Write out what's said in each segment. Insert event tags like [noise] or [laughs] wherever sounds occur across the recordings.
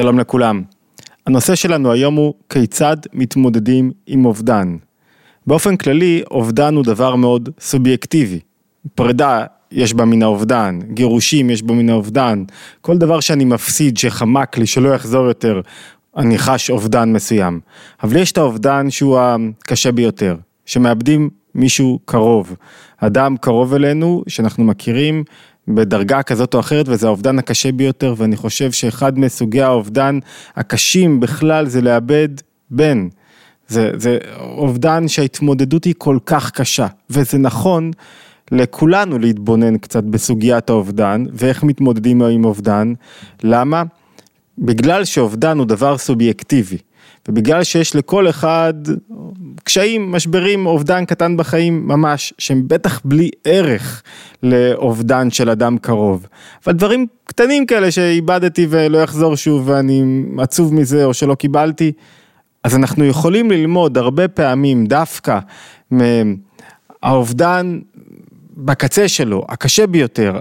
שלום לכולם. הנושא שלנו היום הוא כיצד מתמודדים עם אובדן. באופן כללי, אובדן הוא דבר מאוד סובייקטיבי. פרידה יש בה מן האובדן, גירושים יש בה מן האובדן, כל דבר שאני מפסיד, שחמק לי, שלא יחזור יותר, אני חש אובדן מסוים. אבל יש את האובדן שהוא הקשה ביותר, שמאבדים מישהו קרוב, אדם קרוב אלינו שאנחנו מכירים בדרגה כזאת או אחרת וזה האובדן הקשה ביותר ואני חושב שאחד מסוגי האובדן הקשים בכלל זה לאבד בן. זה, זה אובדן שההתמודדות היא כל כך קשה וזה נכון לכולנו להתבונן קצת בסוגיית האובדן ואיך מתמודדים עם אובדן. למה? בגלל שאובדן הוא דבר סובייקטיבי. ובגלל שיש לכל אחד קשיים, משברים, אובדן קטן בחיים ממש, שהם בטח בלי ערך לאובדן של אדם קרוב. אבל דברים קטנים כאלה שאיבדתי ולא יחזור שוב ואני עצוב מזה או שלא קיבלתי, אז אנחנו יכולים ללמוד הרבה פעמים דווקא מהאובדן בקצה שלו, הקשה ביותר,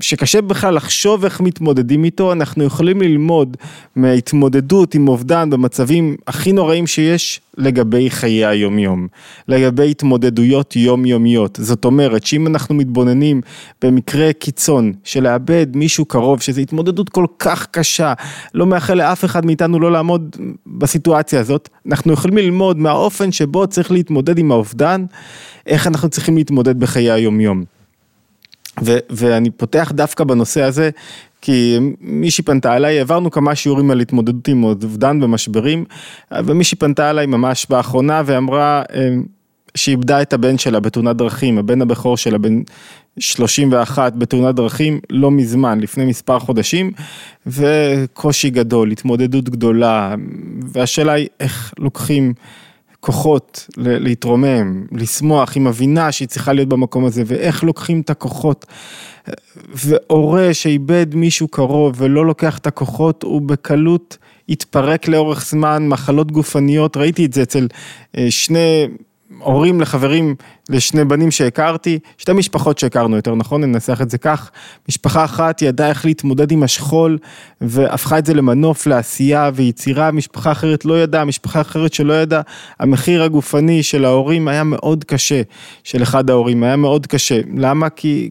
שקשה בכלל לחשוב איך מתמודדים איתו, אנחנו יכולים ללמוד מההתמודדות עם אובדן במצבים הכי נוראים שיש לגבי חיי היומיום, לגבי התמודדויות יומיומיות. זאת אומרת שאם אנחנו מתבוננים במקרה קיצון של לאבד מישהו קרוב, שזו התמודדות כל כך קשה, לא מאחל לאף אחד מאיתנו לא לעמוד בסיטואציה הזאת, אנחנו יכולים ללמוד מהאופן שבו צריך להתמודד עם האובדן. איך אנחנו צריכים להתמודד בחיי היומיום. ו- ואני פותח דווקא בנושא הזה, כי מישהי פנתה אליי, העברנו כמה שיעורים על התמודדות עם אובדן ומשברים, ומישהי פנתה אליי ממש באחרונה ואמרה אמ, שאיבדה את הבן שלה בתאונת דרכים, הבן הבכור שלה בן 31 בתאונת דרכים לא מזמן, לפני מספר חודשים, וקושי גדול, התמודדות גדולה, והשאלה היא איך לוקחים כוחות להתרומם, לשמוח, היא מבינה שהיא צריכה להיות במקום הזה, ואיך לוקחים את הכוחות. והורה שאיבד מישהו קרוב ולא לוקח את הכוחות, הוא בקלות יתפרק לאורך זמן, מחלות גופניות, ראיתי את זה אצל אה, שני הורים לחברים לשני בנים שהכרתי, שתי משפחות שהכרנו יותר נכון, ננסח את זה כך, משפחה אחת ידעה איך להתמודד עם השכול והפכה את זה למנוף לעשייה ויצירה, משפחה אחרת לא ידעה, משפחה אחרת שלא ידעה, המחיר הגופני של ההורים היה מאוד קשה, של אחד ההורים, היה מאוד קשה, למה? כי...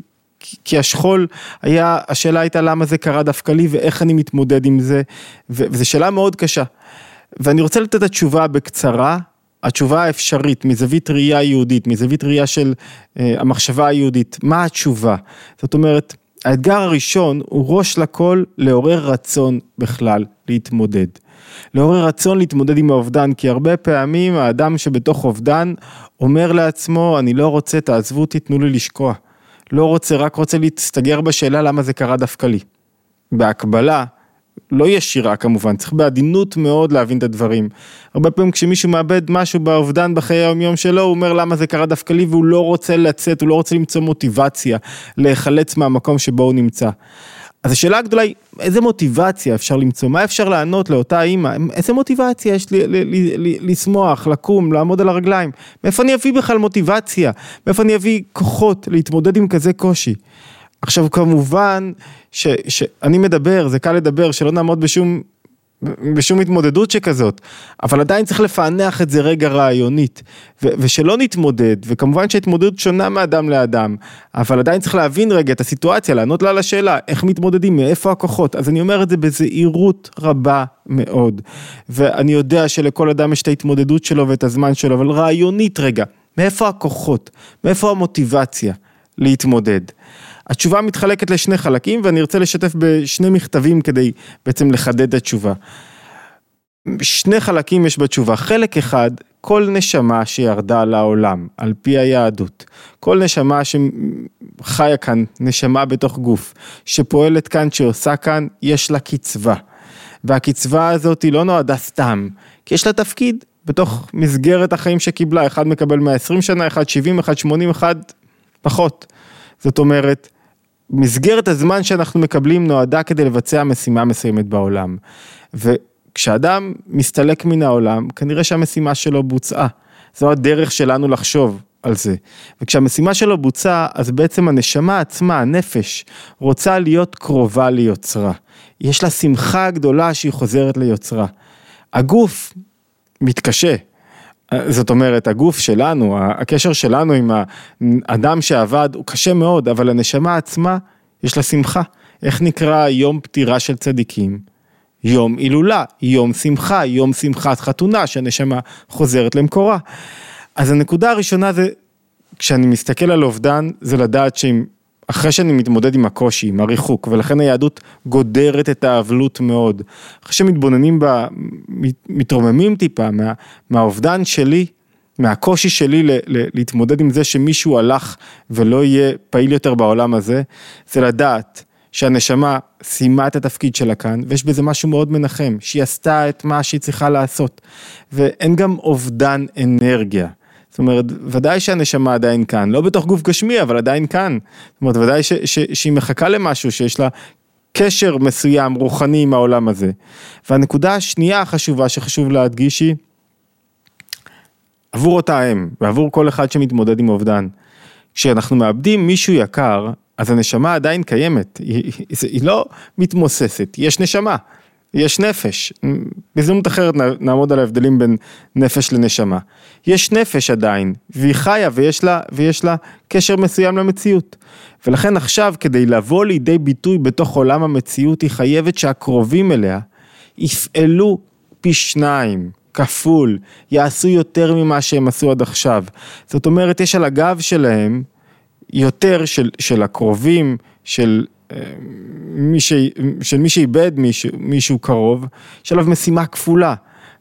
כי השכול היה, השאלה הייתה למה זה קרה דווקא לי ואיך אני מתמודד עם זה, וזו שאלה מאוד קשה. ואני רוצה לתת את התשובה בקצרה, התשובה האפשרית מזווית ראייה יהודית, מזווית ראייה של אה, המחשבה היהודית, מה התשובה? זאת אומרת, האתגר הראשון הוא ראש לכל לעורר רצון בכלל להתמודד. לעורר רצון להתמודד עם האובדן, כי הרבה פעמים האדם שבתוך אובדן אומר לעצמו, אני לא רוצה, תעזבו אותי, תנו לי לשקוע. לא רוצה, רק רוצה להסתגר בשאלה למה זה קרה דווקא לי. בהקבלה, לא ישירה כמובן, צריך בעדינות מאוד להבין את הדברים. הרבה פעמים כשמישהו מאבד משהו באובדן בחיי היום יום שלו, הוא אומר למה זה קרה דווקא לי והוא לא רוצה לצאת, הוא לא רוצה למצוא מוטיבציה להיחלץ מהמקום שבו הוא נמצא. אז השאלה הגדולה היא, איזה מוטיבציה אפשר למצוא? מה אפשר לענות לאותה אימא? איזה מוטיבציה יש לשמוח, לקום, לעמוד על הרגליים? מאיפה אני אביא בכלל מוטיבציה? מאיפה אני אביא כוחות להתמודד עם כזה קושי? עכשיו כמובן שאני מדבר, זה קל לדבר, שלא נעמוד בשום, בשום התמודדות שכזאת, אבל עדיין צריך לפענח את זה רגע רעיונית, ו, ושלא נתמודד, וכמובן שההתמודדות שונה מאדם לאדם, אבל עדיין צריך להבין רגע את הסיטואציה, לענות לה על השאלה, איך מתמודדים, מאיפה הכוחות, אז אני אומר את זה בזהירות רבה מאוד, ואני יודע שלכל אדם יש את ההתמודדות שלו ואת הזמן שלו, אבל רעיונית רגע, מאיפה הכוחות, מאיפה המוטיבציה להתמודד. התשובה מתחלקת לשני חלקים ואני ארצה לשתף בשני מכתבים כדי בעצם לחדד את התשובה. שני חלקים יש בתשובה, חלק אחד, כל נשמה שירדה לעולם, על פי היהדות, כל נשמה שחיה כאן, נשמה בתוך גוף, שפועלת כאן, שעושה כאן, יש לה קצבה. והקצבה הזאת היא לא נועדה סתם, כי יש לה תפקיד בתוך מסגרת החיים שקיבלה, אחד מקבל 120 שנה, אחד 70, אחד 80, אחד פחות. זאת אומרת, מסגרת הזמן שאנחנו מקבלים נועדה כדי לבצע משימה מסוימת בעולם. וכשאדם מסתלק מן העולם, כנראה שהמשימה שלו בוצעה. זו הדרך שלנו לחשוב על זה. וכשהמשימה שלו בוצעה, אז בעצם הנשמה עצמה, הנפש, רוצה להיות קרובה ליוצרה. יש לה שמחה גדולה שהיא חוזרת ליוצרה. הגוף מתקשה. זאת אומרת, הגוף שלנו, הקשר שלנו עם האדם שעבד הוא קשה מאוד, אבל הנשמה עצמה, יש לה שמחה. איך נקרא יום פטירה של צדיקים? יום הילולה, יום שמחה, יום שמחת חתונה, שהנשמה חוזרת למקורה. אז הנקודה הראשונה זה, כשאני מסתכל על אובדן, זה לדעת שאם, אחרי שאני מתמודד עם הקושי, עם הריחוק, ולכן היהדות גודרת את האבלות מאוד, אחרי שמתבוננים בה, מתרוממים טיפה מה, מהאובדן שלי, מהקושי שלי ל, ל, להתמודד עם זה שמישהו הלך ולא יהיה פעיל יותר בעולם הזה, זה לדעת שהנשמה סיימה את התפקיד שלה כאן, ויש בזה משהו מאוד מנחם, שהיא עשתה את מה שהיא צריכה לעשות, ואין גם אובדן אנרגיה. זאת אומרת, ודאי שהנשמה עדיין כאן, לא בתוך גוף גשמי, אבל עדיין כאן. זאת אומרת, ודאי ש, ש, שהיא מחכה למשהו, שיש לה קשר מסוים, רוחני עם העולם הזה. והנקודה השנייה החשובה שחשוב להדגיש היא, עבור אותה אם, ועבור כל אחד שמתמודד עם אובדן, כשאנחנו מאבדים מישהו יקר, אז הנשמה עדיין קיימת, היא, היא, היא לא מתמוססת, יש נשמה, יש נפש. בהזדמנות אחרת נעמוד על ההבדלים בין נפש לנשמה. יש נפש עדיין, והיא חיה ויש לה, ויש לה קשר מסוים למציאות. ולכן עכשיו כדי לבוא לידי ביטוי בתוך עולם המציאות, היא חייבת שהקרובים אליה יפעלו פי שניים. כפול, יעשו יותר ממה שהם עשו עד עכשיו. זאת אומרת, יש על הגב שלהם יותר של, של הקרובים, של מי, ש, של מי שאיבד מישהו, מישהו קרוב, יש עליו משימה כפולה.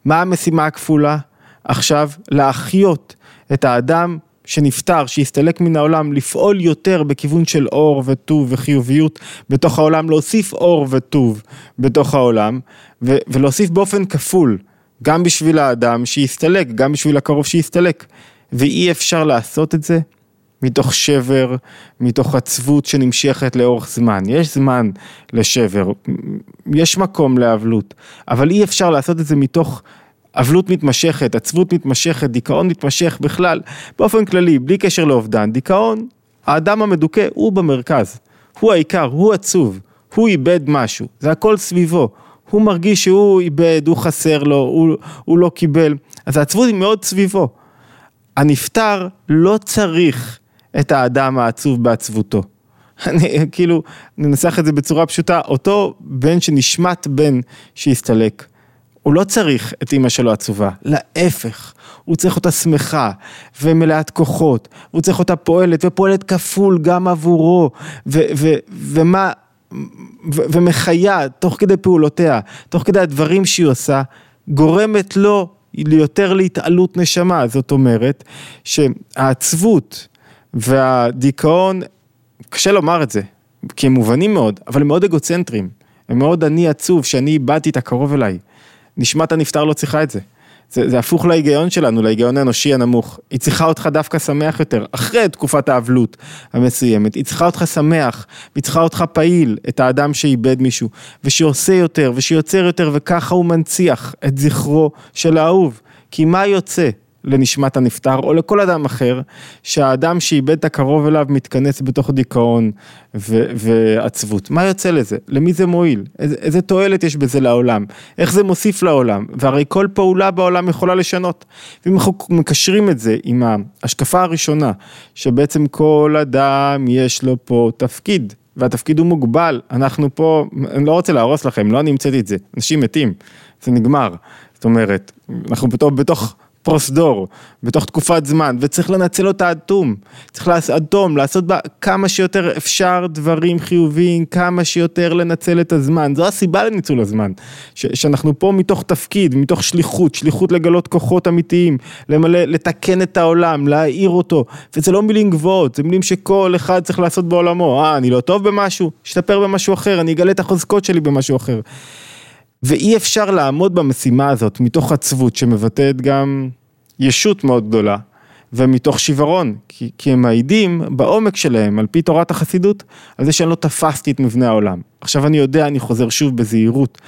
מה המשימה הכפולה? עכשיו, להחיות את האדם שנפטר, שהסתלק מן העולם, לפעול יותר בכיוון של אור וטוב וחיוביות בתוך העולם, להוסיף אור וטוב בתוך העולם, ו- ולהוסיף באופן כפול, גם בשביל האדם שהסתלק, גם בשביל הקרוב שהסתלק. ואי אפשר לעשות את זה מתוך שבר, מתוך עצבות שנמשכת לאורך זמן. יש זמן לשבר, יש מקום לאבלות, אבל אי אפשר לעשות את זה מתוך אבלות מתמשכת, עצבות מתמשכת, דיכאון מתמשך בכלל, באופן כללי, בלי קשר לאובדן, דיכאון, האדם המדוכא הוא במרכז, הוא העיקר, הוא עצוב, הוא איבד משהו, זה הכל סביבו, הוא מרגיש שהוא איבד, הוא חסר לו, הוא, הוא לא קיבל, אז העצבות היא מאוד סביבו. הנפטר לא צריך את האדם העצוב בעצבותו. [laughs] אני כאילו, ננסח את זה בצורה פשוטה, אותו בן שנשמט בן שהסתלק, הוא לא צריך את אימא שלו עצובה, להפך, הוא צריך אותה שמחה ומלאת כוחות, הוא צריך אותה פועלת ופועלת כפול גם עבורו, ו- ו- ומה, ו- ומחיה תוך כדי פעולותיה, תוך כדי הדברים שהיא עושה, גורמת לו ליותר להתעלות נשמה, זאת אומרת שהעצבות והדיכאון, קשה לומר את זה, כי הם מובנים מאוד, אבל הם מאוד אגוצנטריים, הם מאוד אני עצוב שאני איבדתי את הקרוב אליי. נשמת הנפטר לא צריכה את זה. זה, זה הפוך להיגיון שלנו, להיגיון האנושי הנמוך. היא צריכה אותך דווקא שמח יותר, אחרי תקופת האבלות המסוימת. היא צריכה אותך שמח, היא צריכה אותך פעיל, את האדם שאיבד מישהו, ושעושה יותר, ושיוצר יותר, וככה הוא מנציח את זכרו של האהוב. כי מה יוצא? לנשמת הנפטר או לכל אדם אחר, שהאדם שאיבד את הקרוב אליו מתכנס בתוך דיכאון ו- ועצבות. מה יוצא לזה? למי זה מועיל? איזה, איזה תועלת יש בזה לעולם? איך זה מוסיף לעולם? והרי כל פעולה בעולם יכולה לשנות. ואם אנחנו מקשרים את זה עם ההשקפה הראשונה, שבעצם כל אדם יש לו פה תפקיד. והתפקיד הוא מוגבל, אנחנו פה, אני לא רוצה להרוס לכם, לא אני המצאתי את זה, אנשים מתים, זה נגמר. זאת אומרת, אנחנו בתוך, בתוך פרוזדור, בתוך תקופת זמן, וצריך לנצל אותה עד תום. צריך לעשות עד תום, לעשות בה כמה שיותר אפשר דברים חיוביים, כמה שיותר לנצל את הזמן. זו הסיבה לניצול הזמן. ש- שאנחנו פה מתוך תפקיד, מתוך שליחות, שליחות לגלות כוחות אמיתיים, למלא, לתקן את העולם, להאיר אותו. וזה לא מילים גבוהות, זה מילים שכל אחד צריך לעשות בעולמו. אה, אני לא טוב במשהו? אשתפר במשהו אחר, אני אגלה את החוזקות שלי במשהו אחר. ואי אפשר לעמוד במשימה הזאת מתוך עצבות שמבטאת גם ישות מאוד גדולה ומתוך שיוורון, כי, כי הם מעידים בעומק שלהם, על פי תורת החסידות, על זה שאני לא תפסתי את מבנה העולם. עכשיו אני יודע, אני חוזר שוב בזהירות,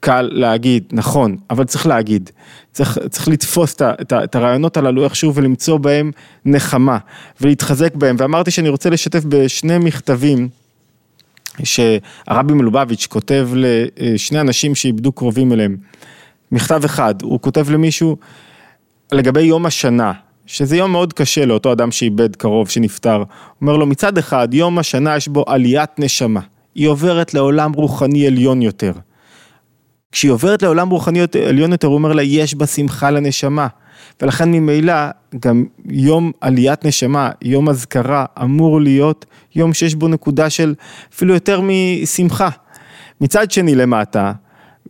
קל להגיד, נכון, אבל צריך להגיד, צריך, צריך לתפוס את, את, את הרעיונות הללו איכשהו ולמצוא בהם נחמה ולהתחזק בהם, ואמרתי שאני רוצה לשתף בשני מכתבים שהרבי מלובביץ' כותב לשני אנשים שאיבדו קרובים אליהם. מכתב אחד, הוא כותב למישהו לגבי יום השנה, שזה יום מאוד קשה לאותו אדם שאיבד קרוב, שנפטר. אומר לו, מצד אחד, יום השנה יש בו עליית נשמה. היא עוברת לעולם רוחני עליון יותר. כשהיא עוברת לעולם רוחני עליון יותר, הוא אומר לה, יש בה שמחה לנשמה. ולכן ממילא, גם יום עליית נשמה, יום אזכרה, אמור להיות יום שיש בו נקודה של אפילו יותר משמחה. מצד שני למטה,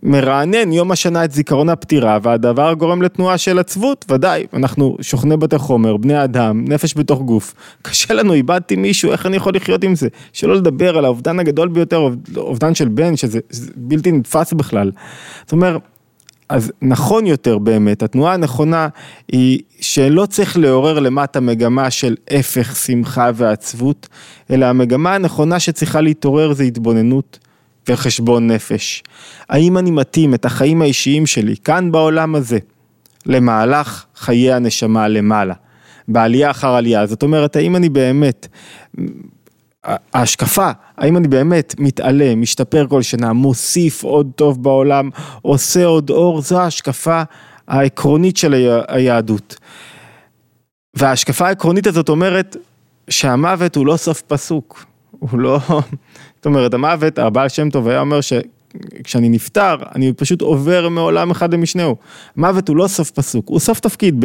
מרענן יום השנה את זיכרון הפטירה והדבר גורם לתנועה של עצבות, ודאי, אנחנו שוכני בתי חומר, בני אדם, נפש בתוך גוף, קשה לנו, איבדתי מישהו, איך אני יכול לחיות עם זה? שלא לדבר על האובדן הגדול ביותר, אובדן של בן, שזה בלתי נתפס בכלל. זאת אומרת, אז נכון יותר באמת, התנועה הנכונה היא שלא צריך לעורר למטה מגמה של הפך שמחה ועצבות, אלא המגמה הנכונה שצריכה להתעורר זה התבוננות וחשבון נפש. האם אני מתאים את החיים האישיים שלי כאן בעולם הזה למהלך חיי הנשמה למעלה, בעלייה אחר עלייה, זאת אומרת האם אני באמת, ההשקפה, האם אני באמת מתעלה, משתפר כל שנה, מוסיף עוד טוב בעולם, עושה עוד אור, זו ההשקפה העקרונית של היהדות. וההשקפה העקרונית הזאת אומרת שהמוות הוא לא סוף פסוק, הוא לא, זאת אומרת, המוות, הבעל שם טוב היה אומר שכשאני נפטר, אני פשוט עובר מעולם אחד למשנהו. מוות הוא לא סוף פסוק, הוא סוף תפקיד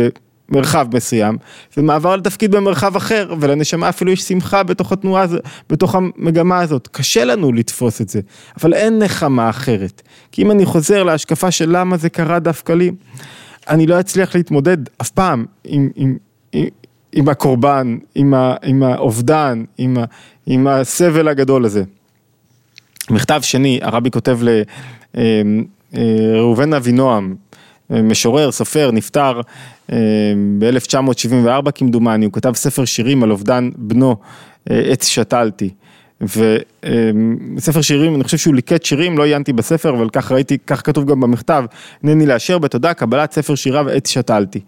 במרחב מסוים, ומעבר לתפקיד במרחב אחר, ולנשמה אפילו יש שמחה בתוך התנועה, בתוך המגמה הזאת. קשה לנו לתפוס את זה, אבל אין נחמה אחרת. כי אם אני חוזר להשקפה של למה זה קרה דווקא לי, אני לא אצליח להתמודד אף פעם עם, עם, עם, עם הקורבן, עם, ה, עם האובדן, עם, ה, עם הסבל הגדול הזה. מכתב שני, הרבי כותב לראובן אבינועם, משורר, סופר, נפטר ב-1974 כמדומני, הוא כתב ספר שירים על אובדן בנו, עץ שתלתי. וספר שירים, אני חושב שהוא ליקט שירים, לא עיינתי בספר, אבל כך ראיתי, כך כתוב גם במכתב, הנני לאשר בתודה, קבלת ספר שיריו עץ שתלתי.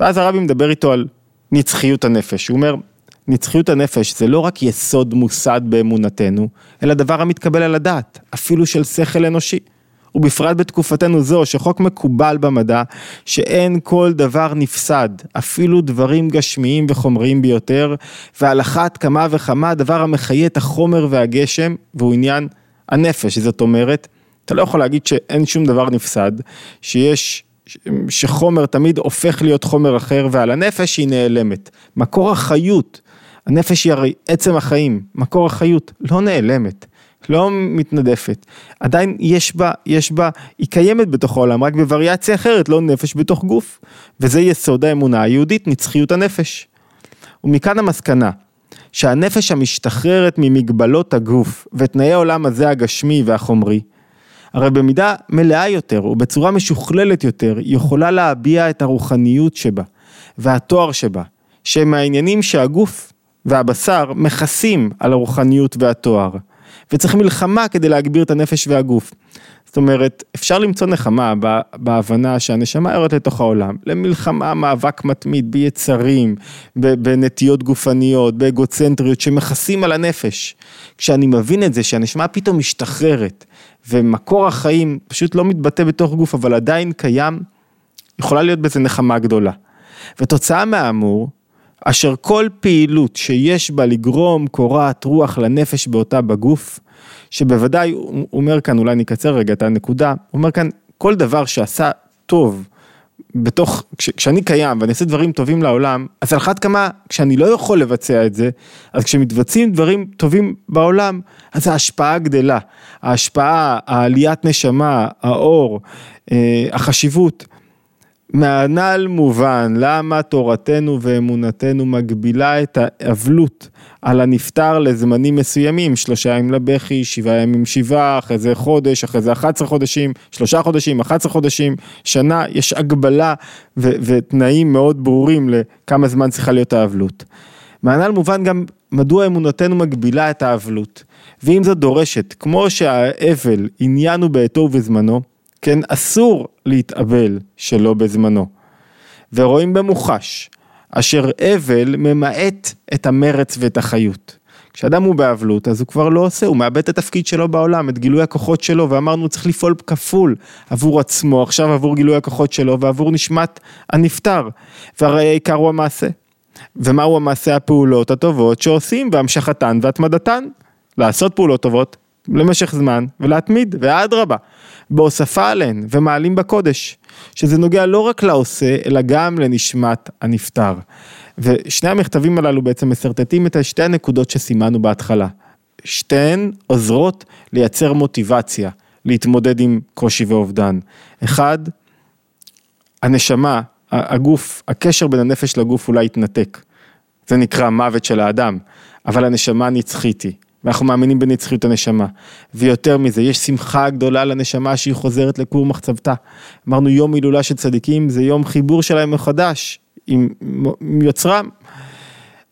ואז הרבי מדבר איתו על נצחיות הנפש, הוא אומר, נצחיות הנפש זה לא רק יסוד מוסד באמונתנו, אלא דבר המתקבל על הדעת, אפילו של שכל אנושי. ובפרט בתקופתנו זו, שחוק מקובל במדע, שאין כל דבר נפסד, אפילו דברים גשמיים וחומריים ביותר, ועל אחת כמה וכמה דבר המחיה את החומר והגשם, והוא עניין הנפש, זאת אומרת, אתה לא יכול להגיד שאין שום דבר נפסד, שיש שחומר תמיד הופך להיות חומר אחר ועל הנפש היא נעלמת. מקור החיות. הנפש היא הרי עצם החיים, מקור החיות, לא נעלמת, לא מתנדפת, עדיין יש בה, יש בה, היא קיימת בתוך העולם, רק בווריאציה אחרת, לא נפש בתוך גוף, וזה יסוד האמונה היהודית, נצחיות הנפש. ומכאן המסקנה, שהנפש המשתחררת ממגבלות הגוף ותנאי העולם הזה הגשמי והחומרי, הרי במידה מלאה יותר ובצורה משוכללת יותר, יכולה להביע את הרוחניות שבה והתואר שבה, שהם העניינים שהגוף והבשר מכסים על הרוחניות והתואר, וצריך מלחמה כדי להגביר את הנפש והגוף. זאת אומרת, אפשר למצוא נחמה בהבנה שהנשמה יורדת לתוך העולם, למלחמה, מאבק מתמיד ביצרים, בנטיות גופניות, באגוצנטריות שמכסים על הנפש. כשאני מבין את זה, שהנשמה פתאום משתחררת, ומקור החיים פשוט לא מתבטא בתוך גוף, אבל עדיין קיים, יכולה להיות בזה נחמה גדולה. ותוצאה מהאמור, אשר כל פעילות שיש בה לגרום קורת רוח לנפש באותה בגוף, שבוודאי, הוא אומר כאן, אולי נקצר רגע את הנקודה, הוא אומר כאן, כל דבר שעשה טוב, בתוך, כש, כשאני קיים ואני עושה דברים טובים לעולם, אז על אחת כמה, כשאני לא יכול לבצע את זה, אז כשמתבצעים דברים טובים בעולם, אז ההשפעה גדלה. ההשפעה, העליית נשמה, האור, אה, החשיבות. מהנ"ל מובן למה תורתנו ואמונתנו מגבילה את האבלות על הנפטר לזמנים מסוימים, שלושה ימים לבכי, שבעה ימים שבעה, אחרי זה חודש, אחרי זה 11 חודשים, שלושה חודשים, 11 חודשים, שנה, יש הגבלה ו- ותנאים מאוד ברורים לכמה זמן צריכה להיות האבלות. מהנ"ל מובן גם מדוע אמונתנו מגבילה את האבלות, ואם זאת דורשת, כמו שהאבל עניין הוא בעתו ובזמנו, כן, אסור להתאבל שלא בזמנו. ורואים במוחש, אשר אבל ממעט את המרץ ואת החיות. כשאדם הוא באבלות אז הוא כבר לא עושה, הוא מאבד את התפקיד שלו בעולם, את גילוי הכוחות שלו, ואמרנו צריך לפעול כפול עבור עצמו, עכשיו עבור גילוי הכוחות שלו ועבור נשמת הנפטר, והרי העיקר הוא המעשה. ומהו המעשה הפעולות הטובות שעושים והמשכתן והתמדתן. לעשות פעולות טובות למשך זמן ולהתמיד, ואדרבה, בהוספה עליהן ומעלים בקודש, שזה נוגע לא רק לעושה, אלא גם לנשמת הנפטר. ושני המכתבים הללו בעצם משרטטים את שתי הנקודות שסימנו בהתחלה. שתיהן עוזרות לייצר מוטיבציה להתמודד עם קושי ואובדן. אחד, הנשמה, הגוף, הקשר בין הנפש לגוף אולי יתנתק. זה נקרא מוות של האדם, אבל הנשמה נצחית היא. ואנחנו מאמינים בנצחיות הנשמה. ויותר מזה, יש שמחה גדולה לנשמה שהיא חוזרת לכור מחצבתה. אמרנו יום הילולה של צדיקים זה יום חיבור שלהם מחדש עם, עם יוצרם.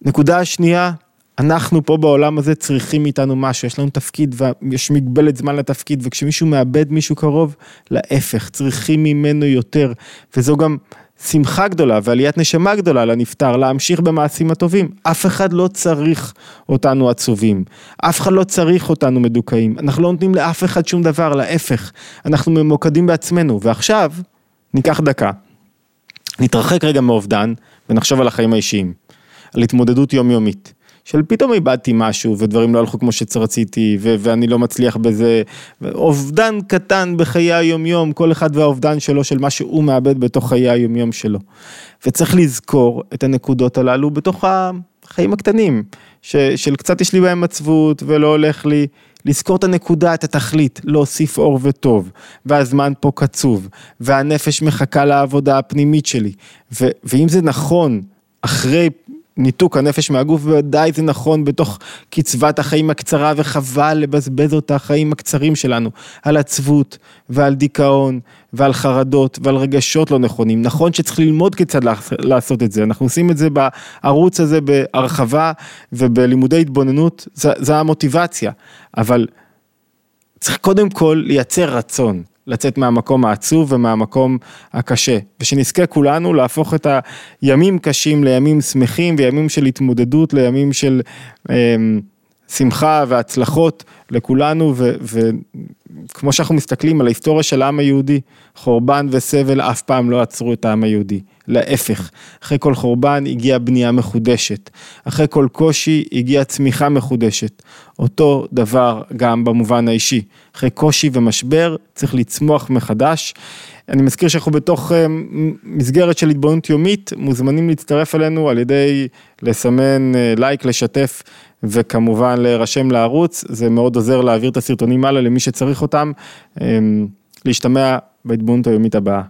נקודה השנייה, אנחנו פה בעולם הזה צריכים מאיתנו משהו, יש לנו תפקיד ויש מגבלת זמן לתפקיד וכשמישהו מאבד מישהו קרוב, להפך, צריכים ממנו יותר וזו גם שמחה גדולה ועליית נשמה גדולה לנפטר, להמשיך במעשים הטובים. אף אחד לא צריך אותנו עצובים, אף אחד לא צריך אותנו מדוכאים, אנחנו לא נותנים לאף אחד שום דבר, להפך, אנחנו ממוקדים בעצמנו. ועכשיו, ניקח דקה, נתרחק רגע מאובדן ונחשוב על החיים האישיים, על התמודדות יומיומית. של פתאום איבדתי משהו ודברים לא הלכו כמו שרציתי ו- ואני לא מצליח בזה, אובדן קטן בחיי היומיום, כל אחד והאובדן שלו של מה שהוא מאבד בתוך חיי היומיום שלו. וצריך לזכור את הנקודות הללו בתוך החיים הקטנים, ש- של קצת יש לי בהם עצבות ולא הולך לי, לזכור את הנקודה, את התכלית, להוסיף אור וטוב, והזמן פה קצוב, והנפש מחכה לעבודה הפנימית שלי, ו- ואם זה נכון, אחרי ניתוק הנפש מהגוף, ודאי זה נכון בתוך קצבת החיים הקצרה, וחבל לבזבז אותה, החיים הקצרים שלנו, על עצבות ועל דיכאון ועל חרדות ועל רגשות לא נכונים. נכון שצריך ללמוד כיצד לעשות את זה, אנחנו עושים את זה בערוץ הזה בהרחבה ובלימודי התבוננות, זו המוטיבציה, אבל צריך קודם כל לייצר רצון. לצאת מהמקום העצוב ומהמקום הקשה, ושנזכה כולנו להפוך את הימים קשים לימים שמחים וימים של התמודדות, לימים של אה, שמחה והצלחות לכולנו, וכמו שאנחנו מסתכלים על ההיסטוריה של העם היהודי, חורבן וסבל אף פעם לא עצרו את העם היהודי, להפך, אחרי כל חורבן הגיעה בנייה מחודשת, אחרי כל קושי הגיעה צמיחה מחודשת, אותו דבר גם במובן האישי, אחרי קושי ומשבר צריך לצמוח מחדש. אני מזכיר שאנחנו בתוך אה, מסגרת של התבוננות יומית, מוזמנים להצטרף אלינו על ידי לסמן אה, לייק, לשתף וכמובן להירשם לערוץ, זה מאוד עוזר להעביר את הסרטונים הלאה למי שצריך אותם, אמ, להשתמע בהתבוננות היומית הבאה.